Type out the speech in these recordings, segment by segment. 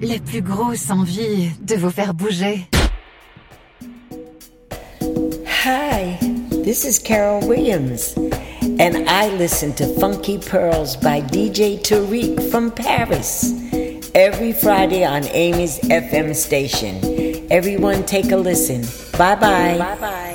la plus grosse envie de vous faire bouger. Hi, this is Carol Williams, and I listen to Funky Pearls by DJ Tarek from Paris every Friday on Amy's FM station. Everyone, take a listen. Bye bye. Bye bye.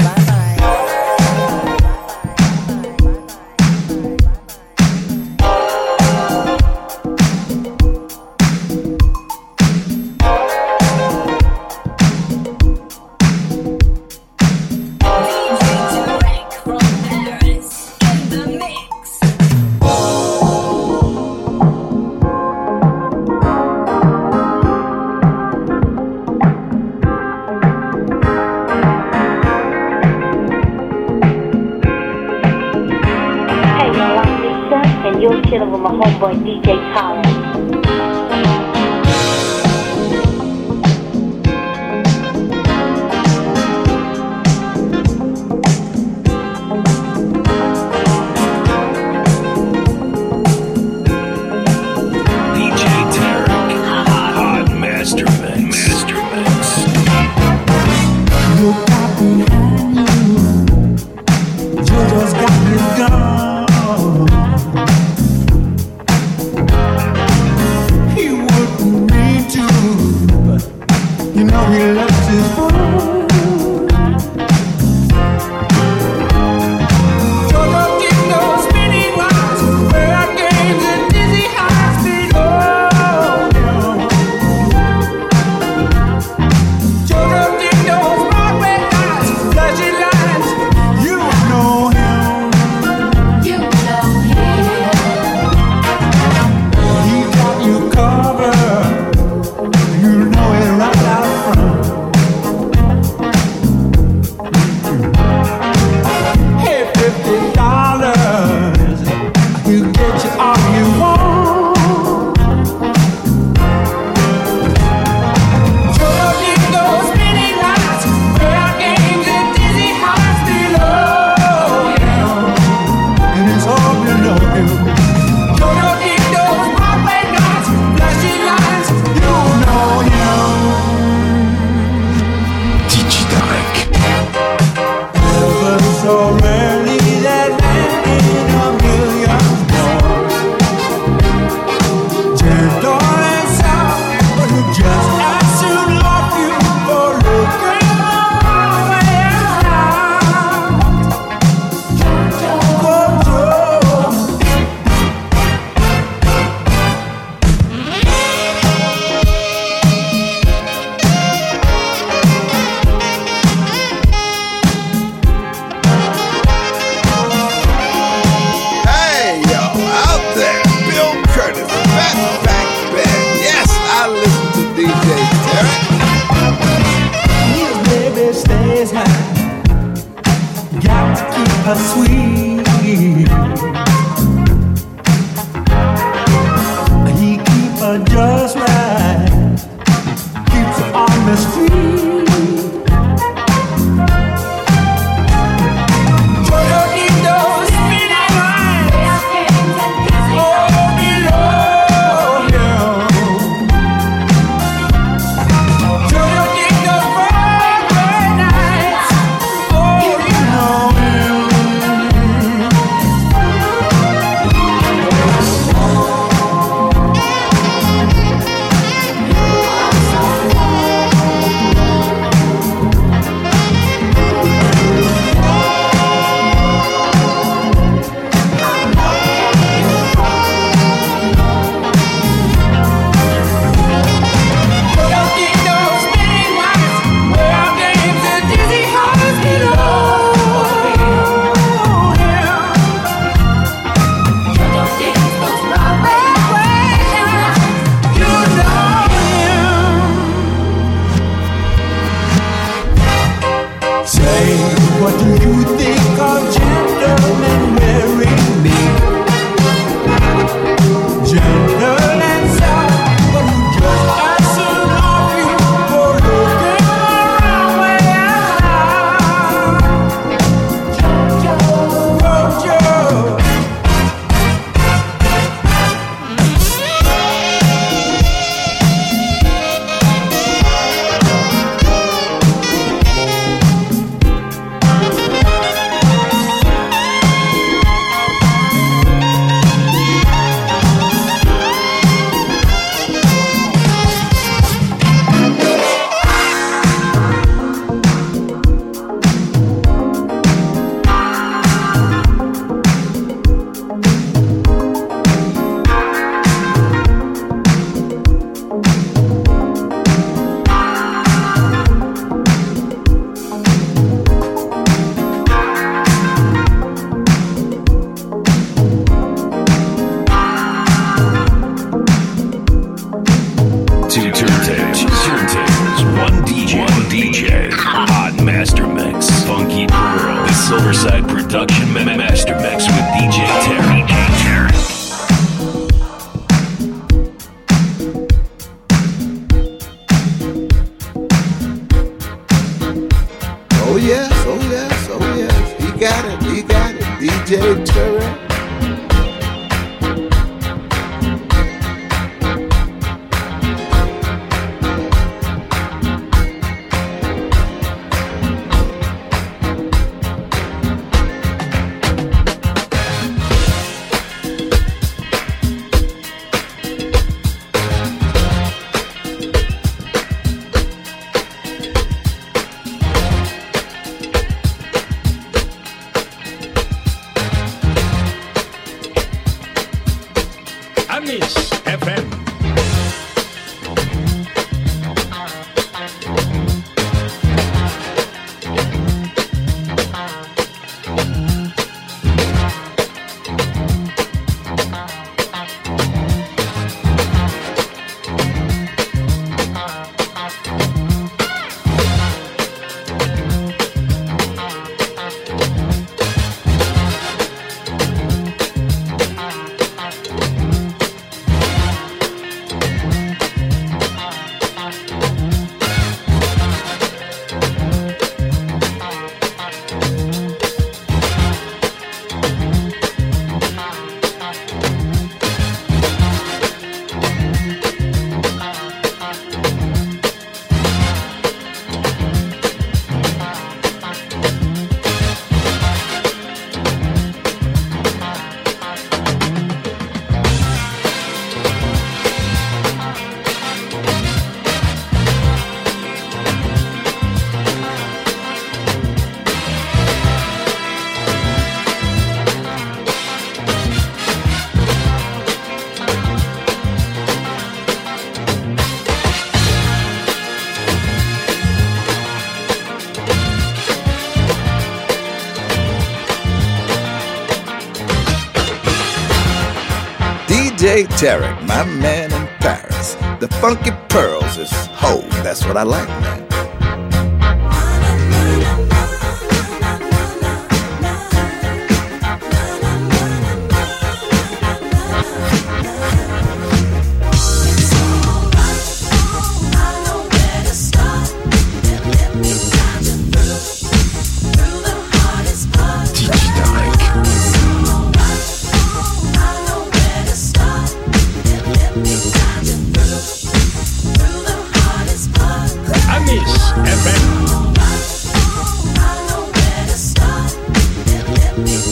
DJ Tarek, my man in Paris. The funky pearls is ho, that's what I like, man.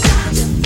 Yeah.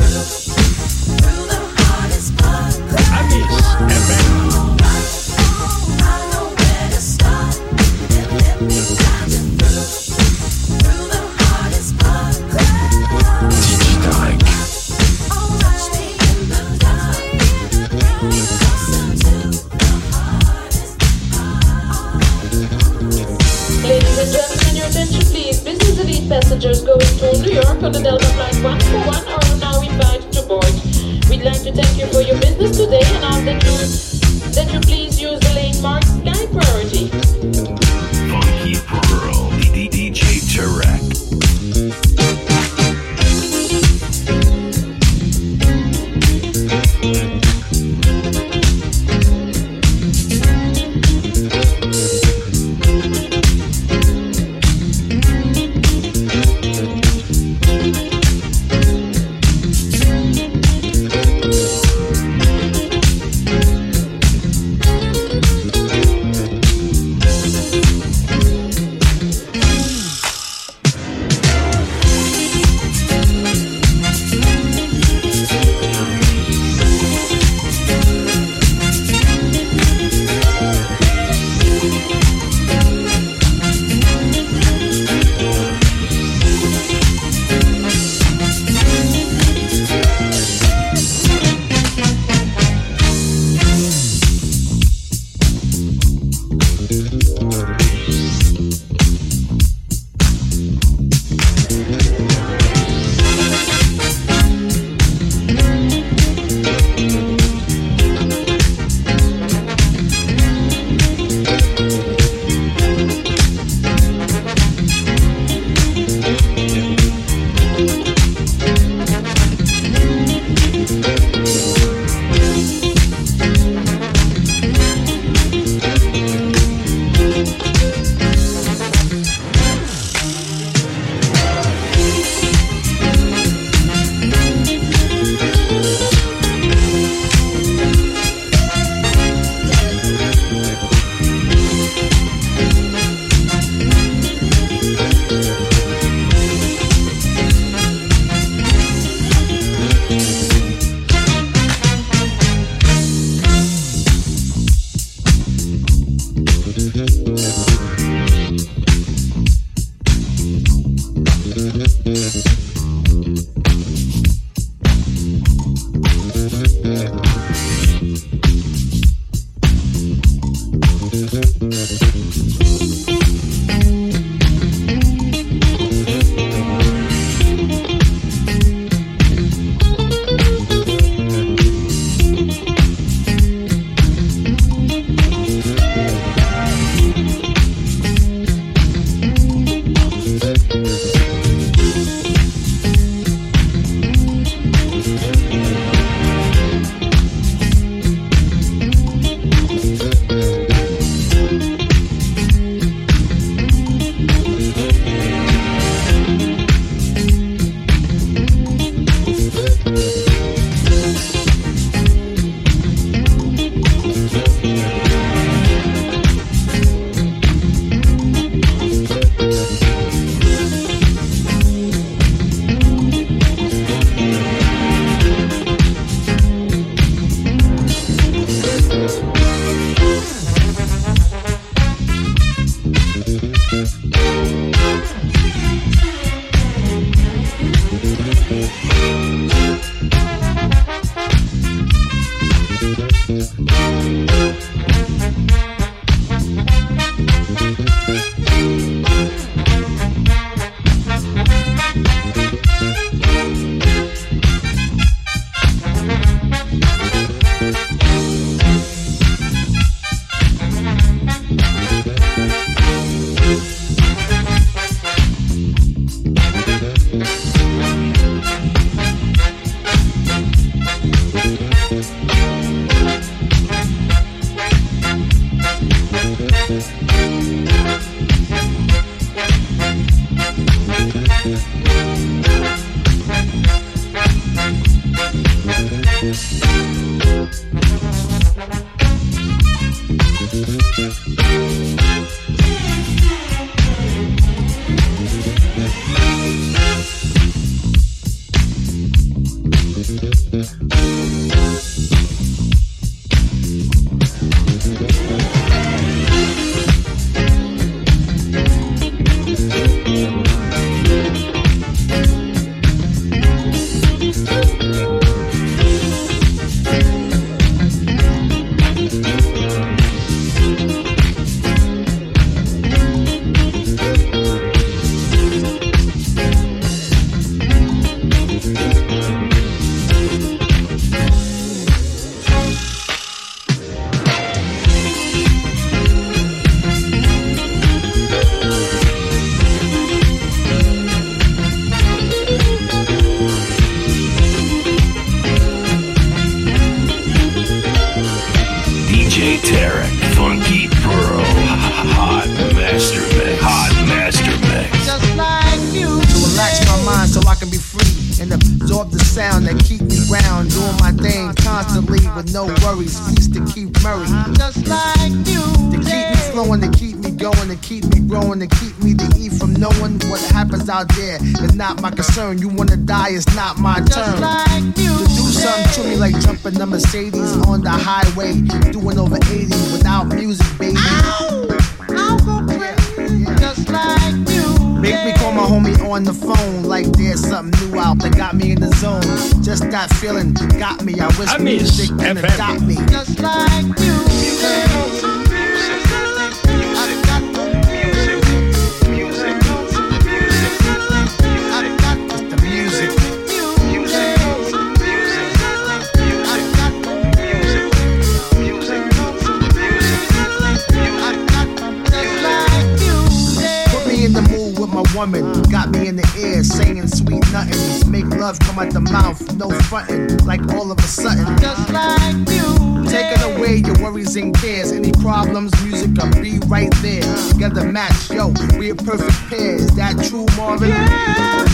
Out there is not my concern. You wanna die, it's not my turn. Like you. To do something to me like jumping the Mercedes on the highway, doing over 80 without music, baby. I'll go crazy, just like you. Make me call my homie on the phone like there's something new out that got me in the zone. Just that feeling got me. I wish I miss music can FM. adopt me. Just like you. Woman. Got me in the ear saying sweet nothings. Make love come out the mouth, no frontin'. Like all of a sudden. Just like you. Taking away your worries and cares. Any problems, music will be right there. Together match, yo, we a perfect pair. Is that true, Marvin? Yeah,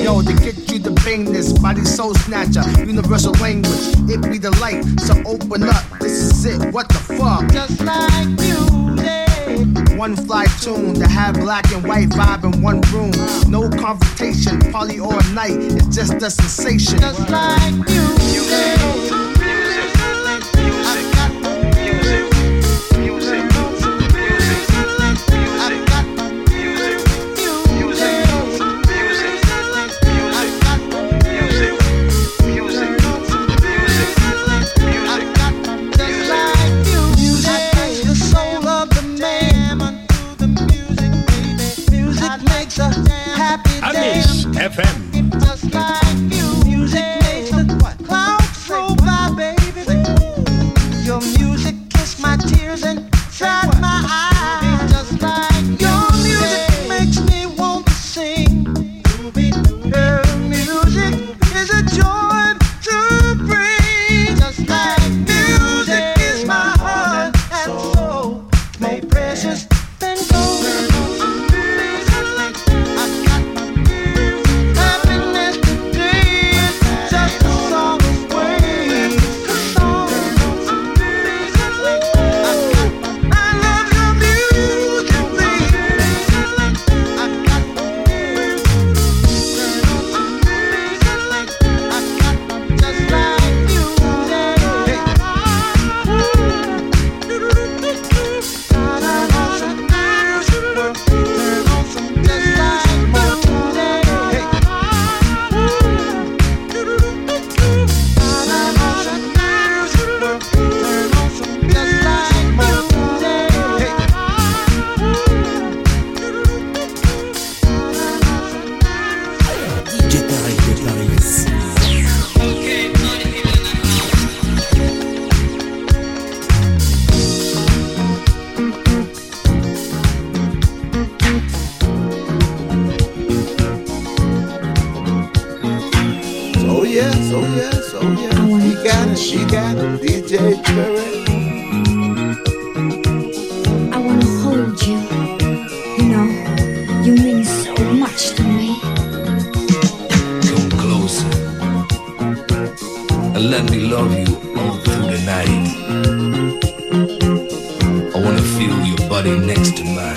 Yo, to get you the bang this body soul snatcher, universal language. It be the light, so open up. This is it. What the fuck? Just like you. One fly tune to have black and white vibe in one room. No confrontation, party all night. It's just a sensation. Just like you. oh yes, oh yes. He got it, he got it, DJ Curry. I wanna hold you. You know, you mean so much to me. Come closer and let me love you all through the night. I wanna feel your body next to mine.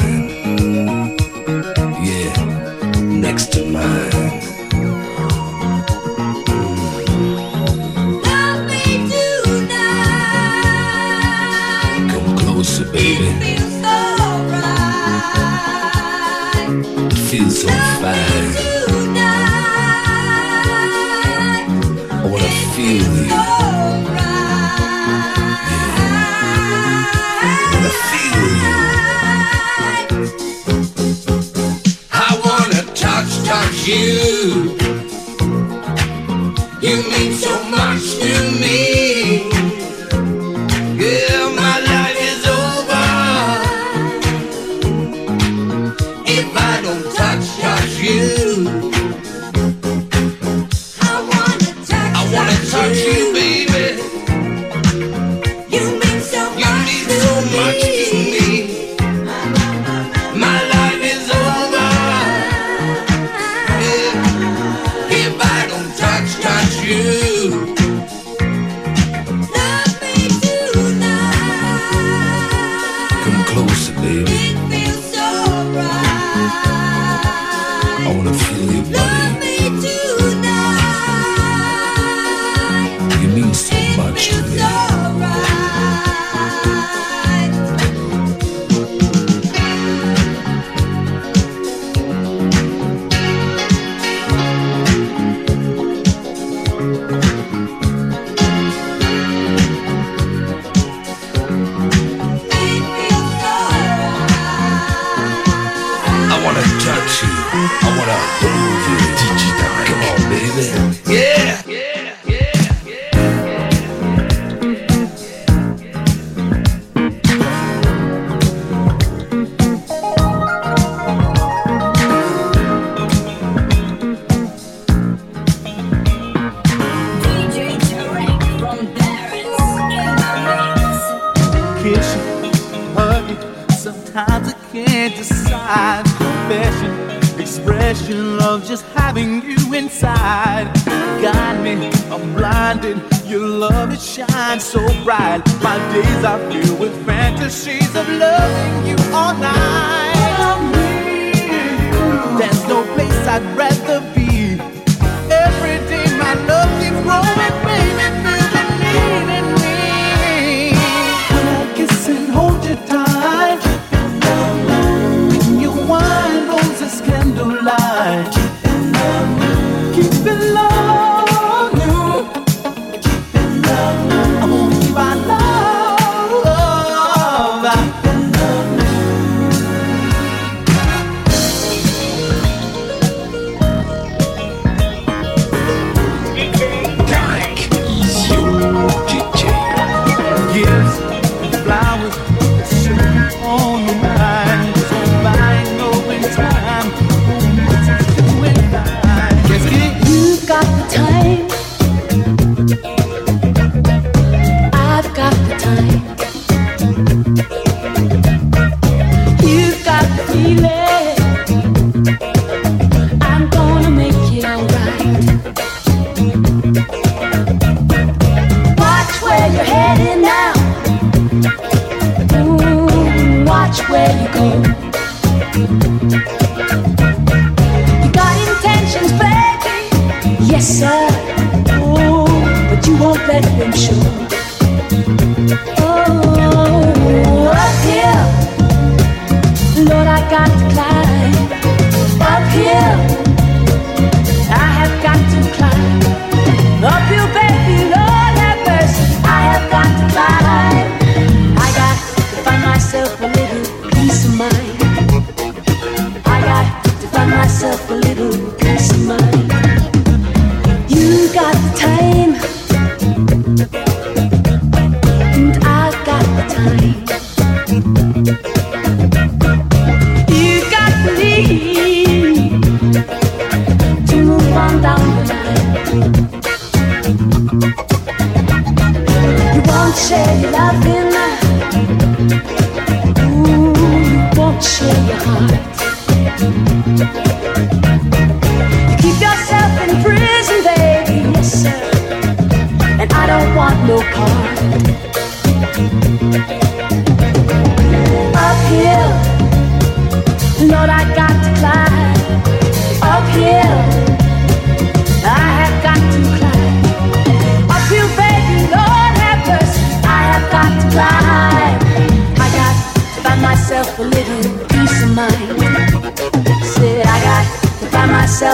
you.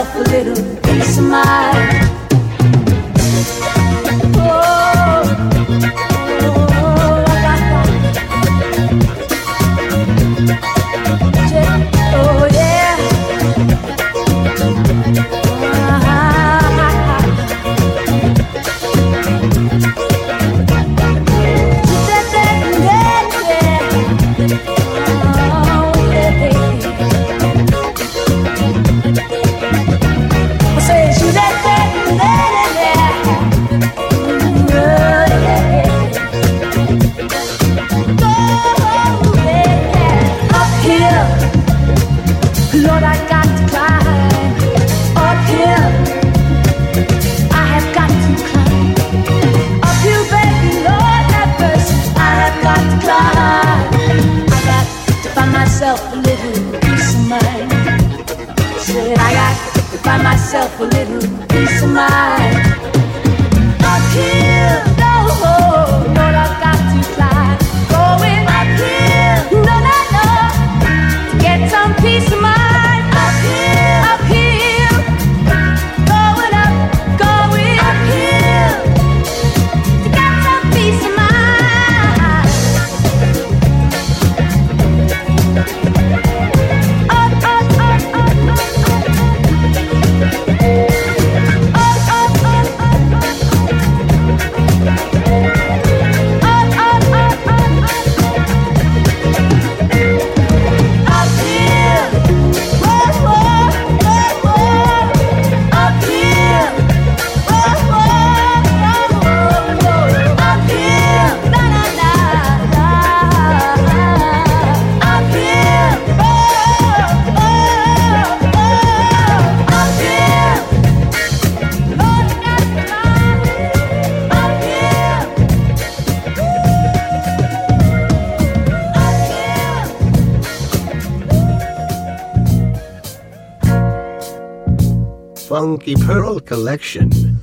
Myself a little piece of mind. Funky Pearl Collection.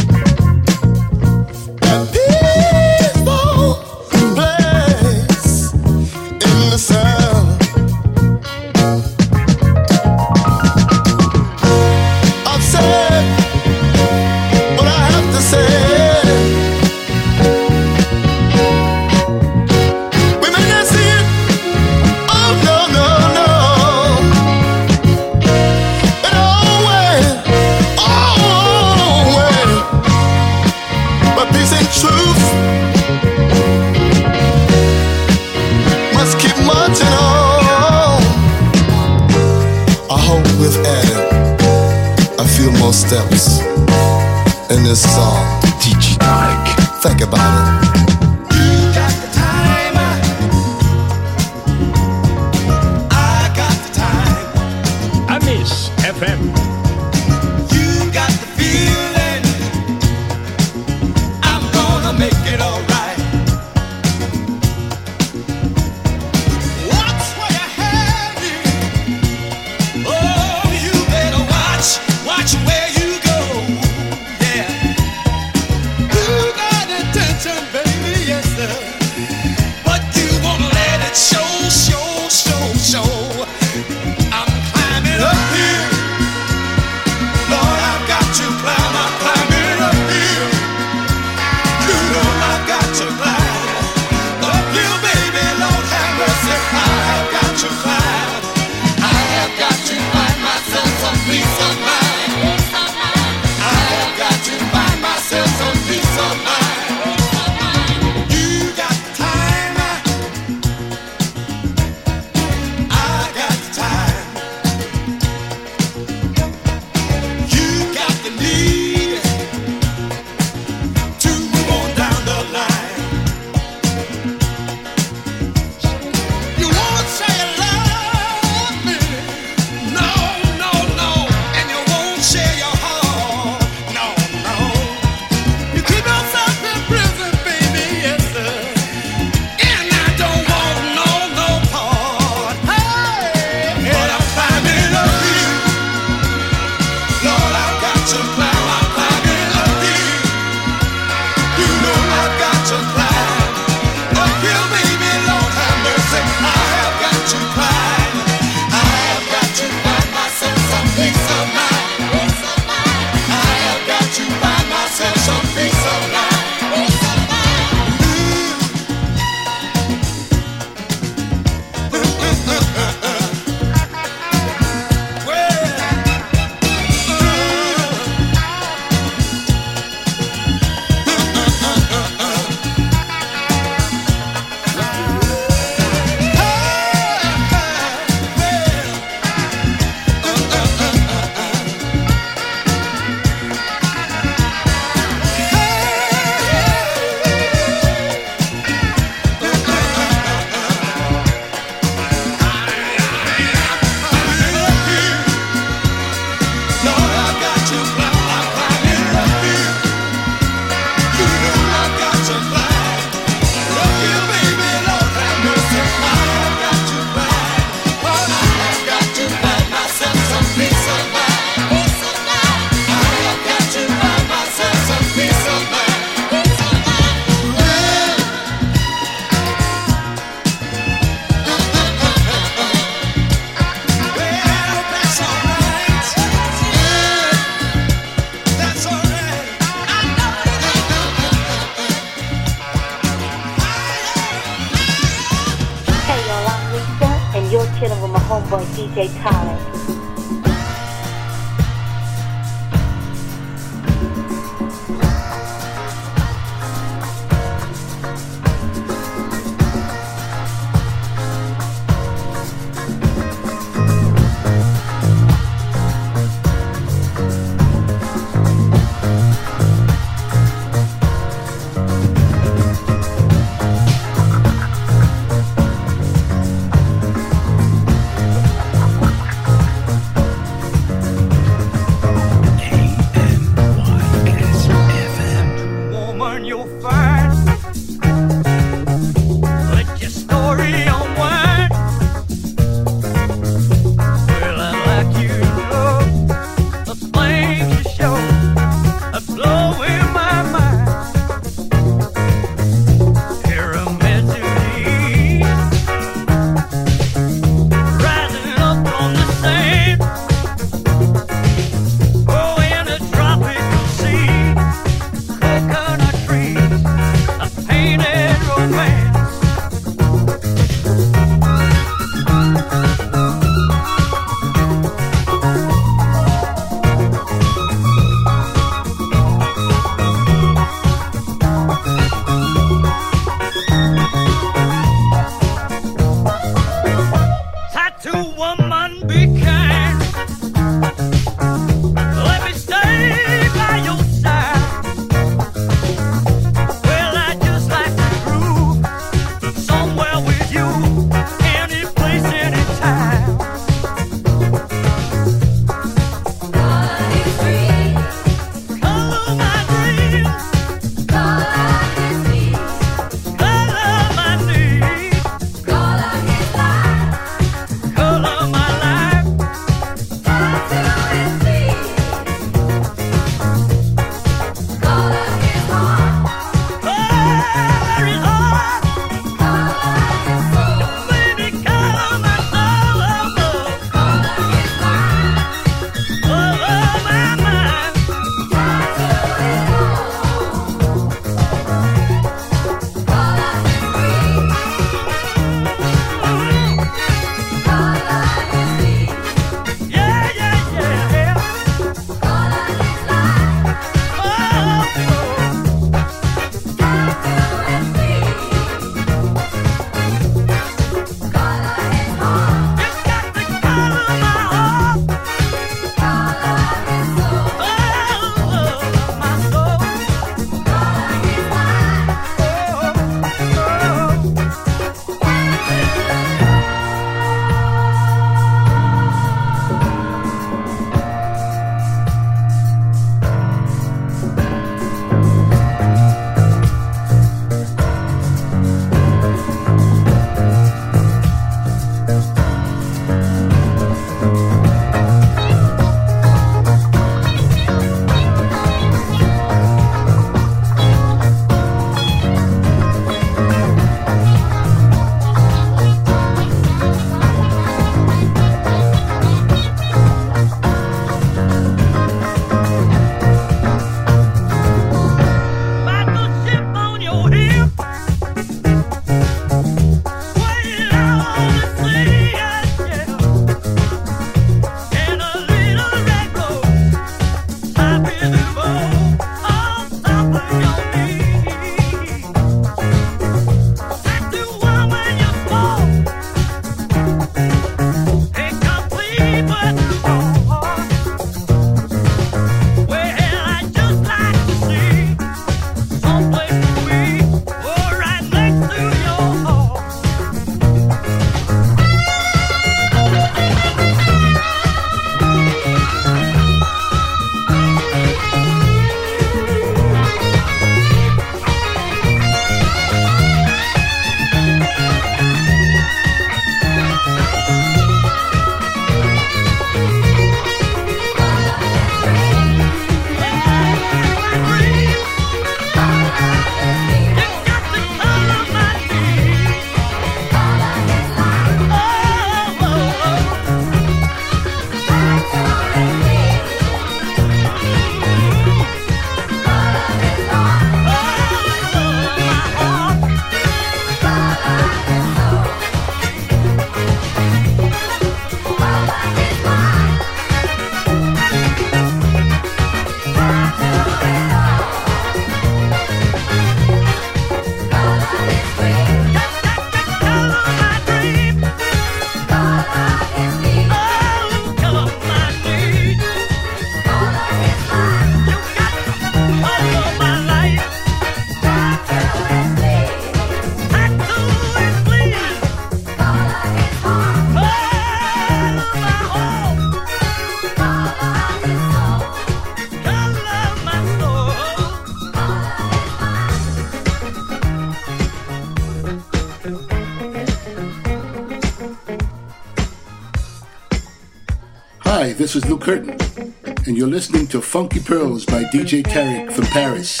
This is Bill Curtis, and you're listening to Funky Pearls by DJ Tarek from Paris.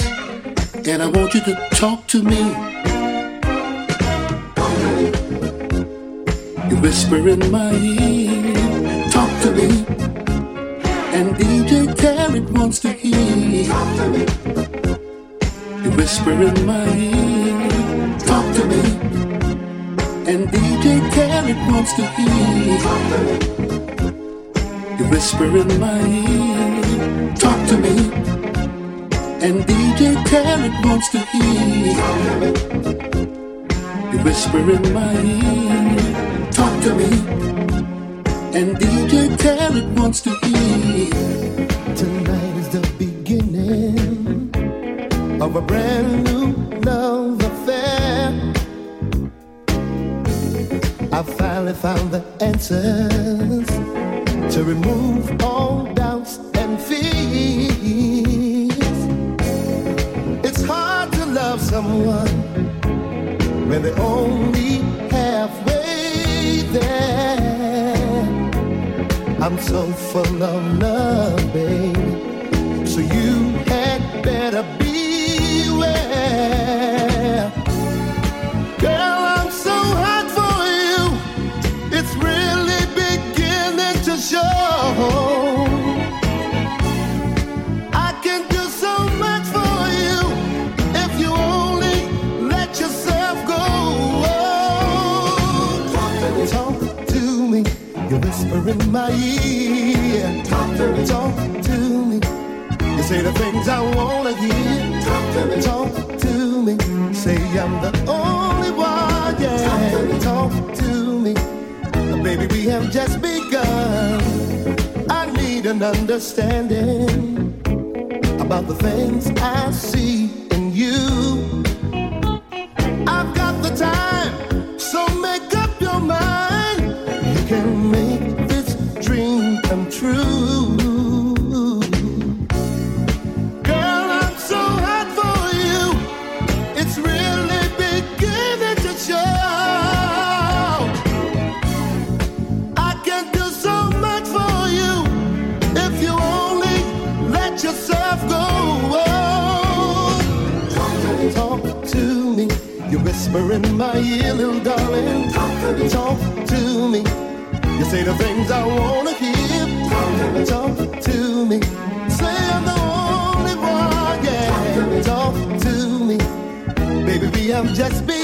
And I want you to talk to me. You whisper in my ear, talk to me. And DJ Tarek wants to hear. Talk to me. You whisper in my ear, talk to me. And DJ Tarek wants to hear. Whisper in my ear, talk to me. And DJ Tarek wants to hear. You whisper in my ear, talk to me. And DJ Tarek wants to hear. Tonight is the beginning of a brand new love affair. I finally found the answers to remove all doubts and fears. It's hard to love someone when they're only halfway there. I'm so full of love, babe. Whisper in my ear. Talk to me, talk to me. You say the things I wanna hear. Talk to me, talk to me. Say I'm the only one, yeah. Talk to me, baby. We have just begun. I need an understanding about the things I see in you. Say the things I wanna hear. I'm the only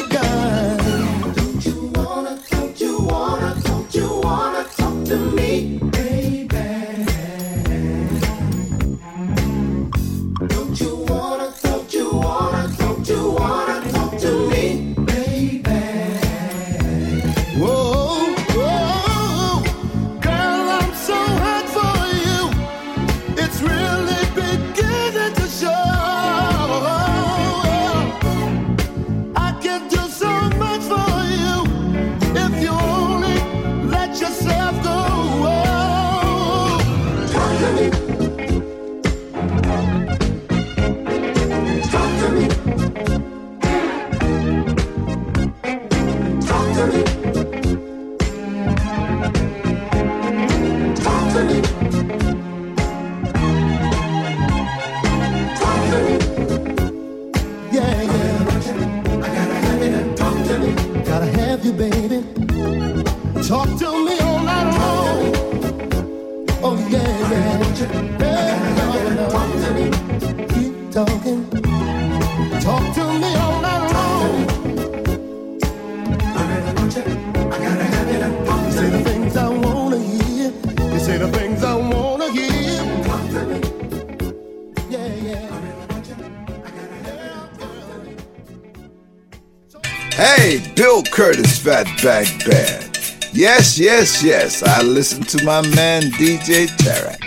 Curtis, Fatback Band. Yes, yes, yes. I listen to my man DJ Tarek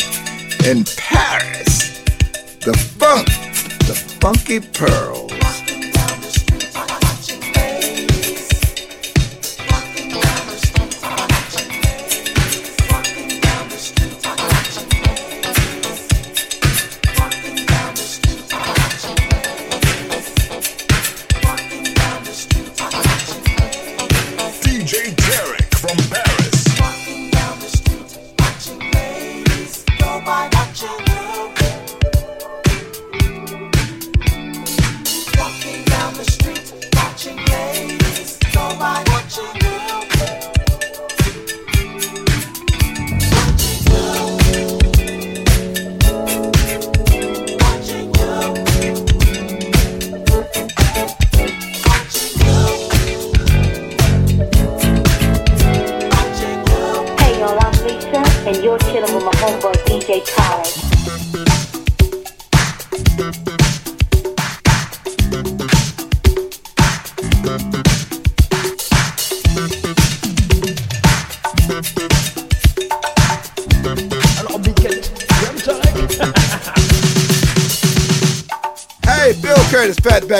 in Paris. The funk, the funky pearls.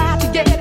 try to get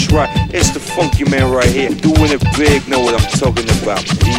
That's right, it's the funky man right here, doing it big, know what I'm talking about.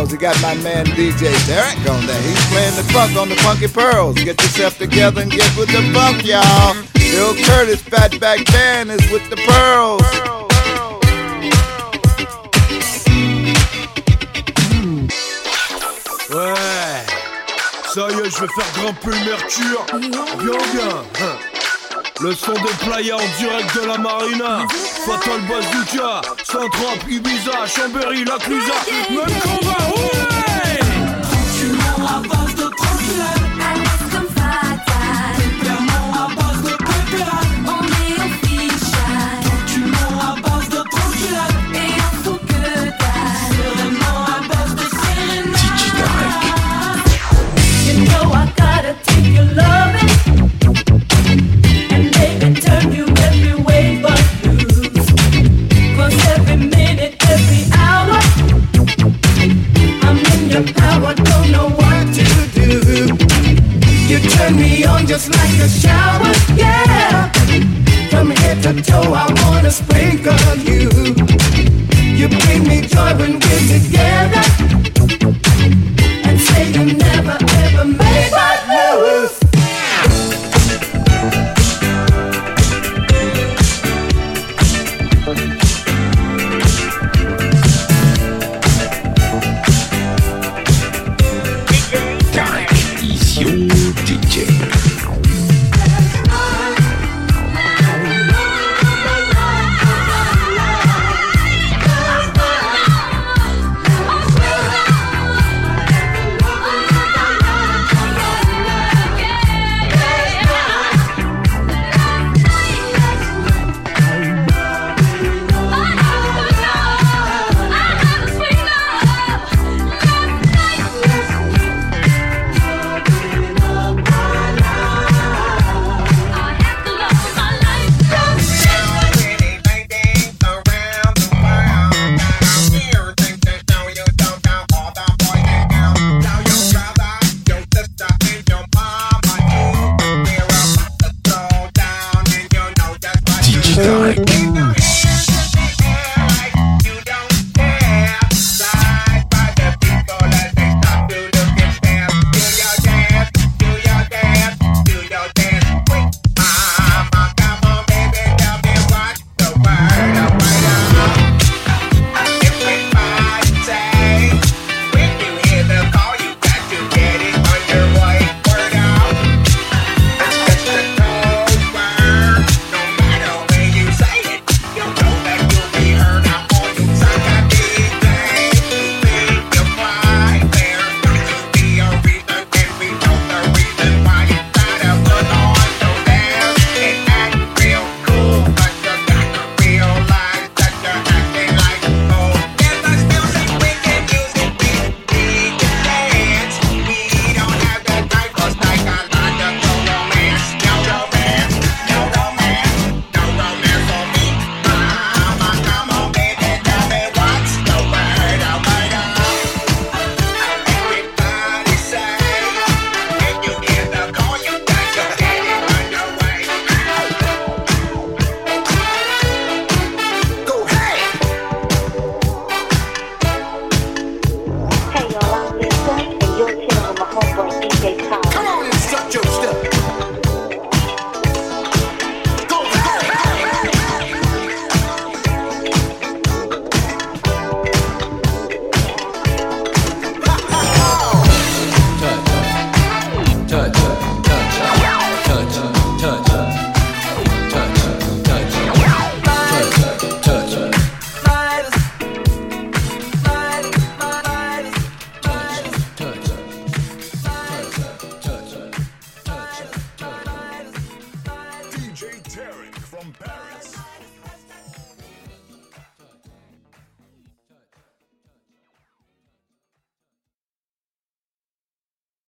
Cause we got my man DJ Tarek on there. He's playing the funk on the Funky Pearls. Get yourself together and get with the funk, y'all. Bill Curtis, Fatback Band is with the Pearls. Ouais, ça y est, je vais faire grimper Mercure. Bien, bien. Le son de playa en direct de la marina. Fatal Bazooka, Saint-Trope, Ibiza, Chambéry, La Clusa, même combat,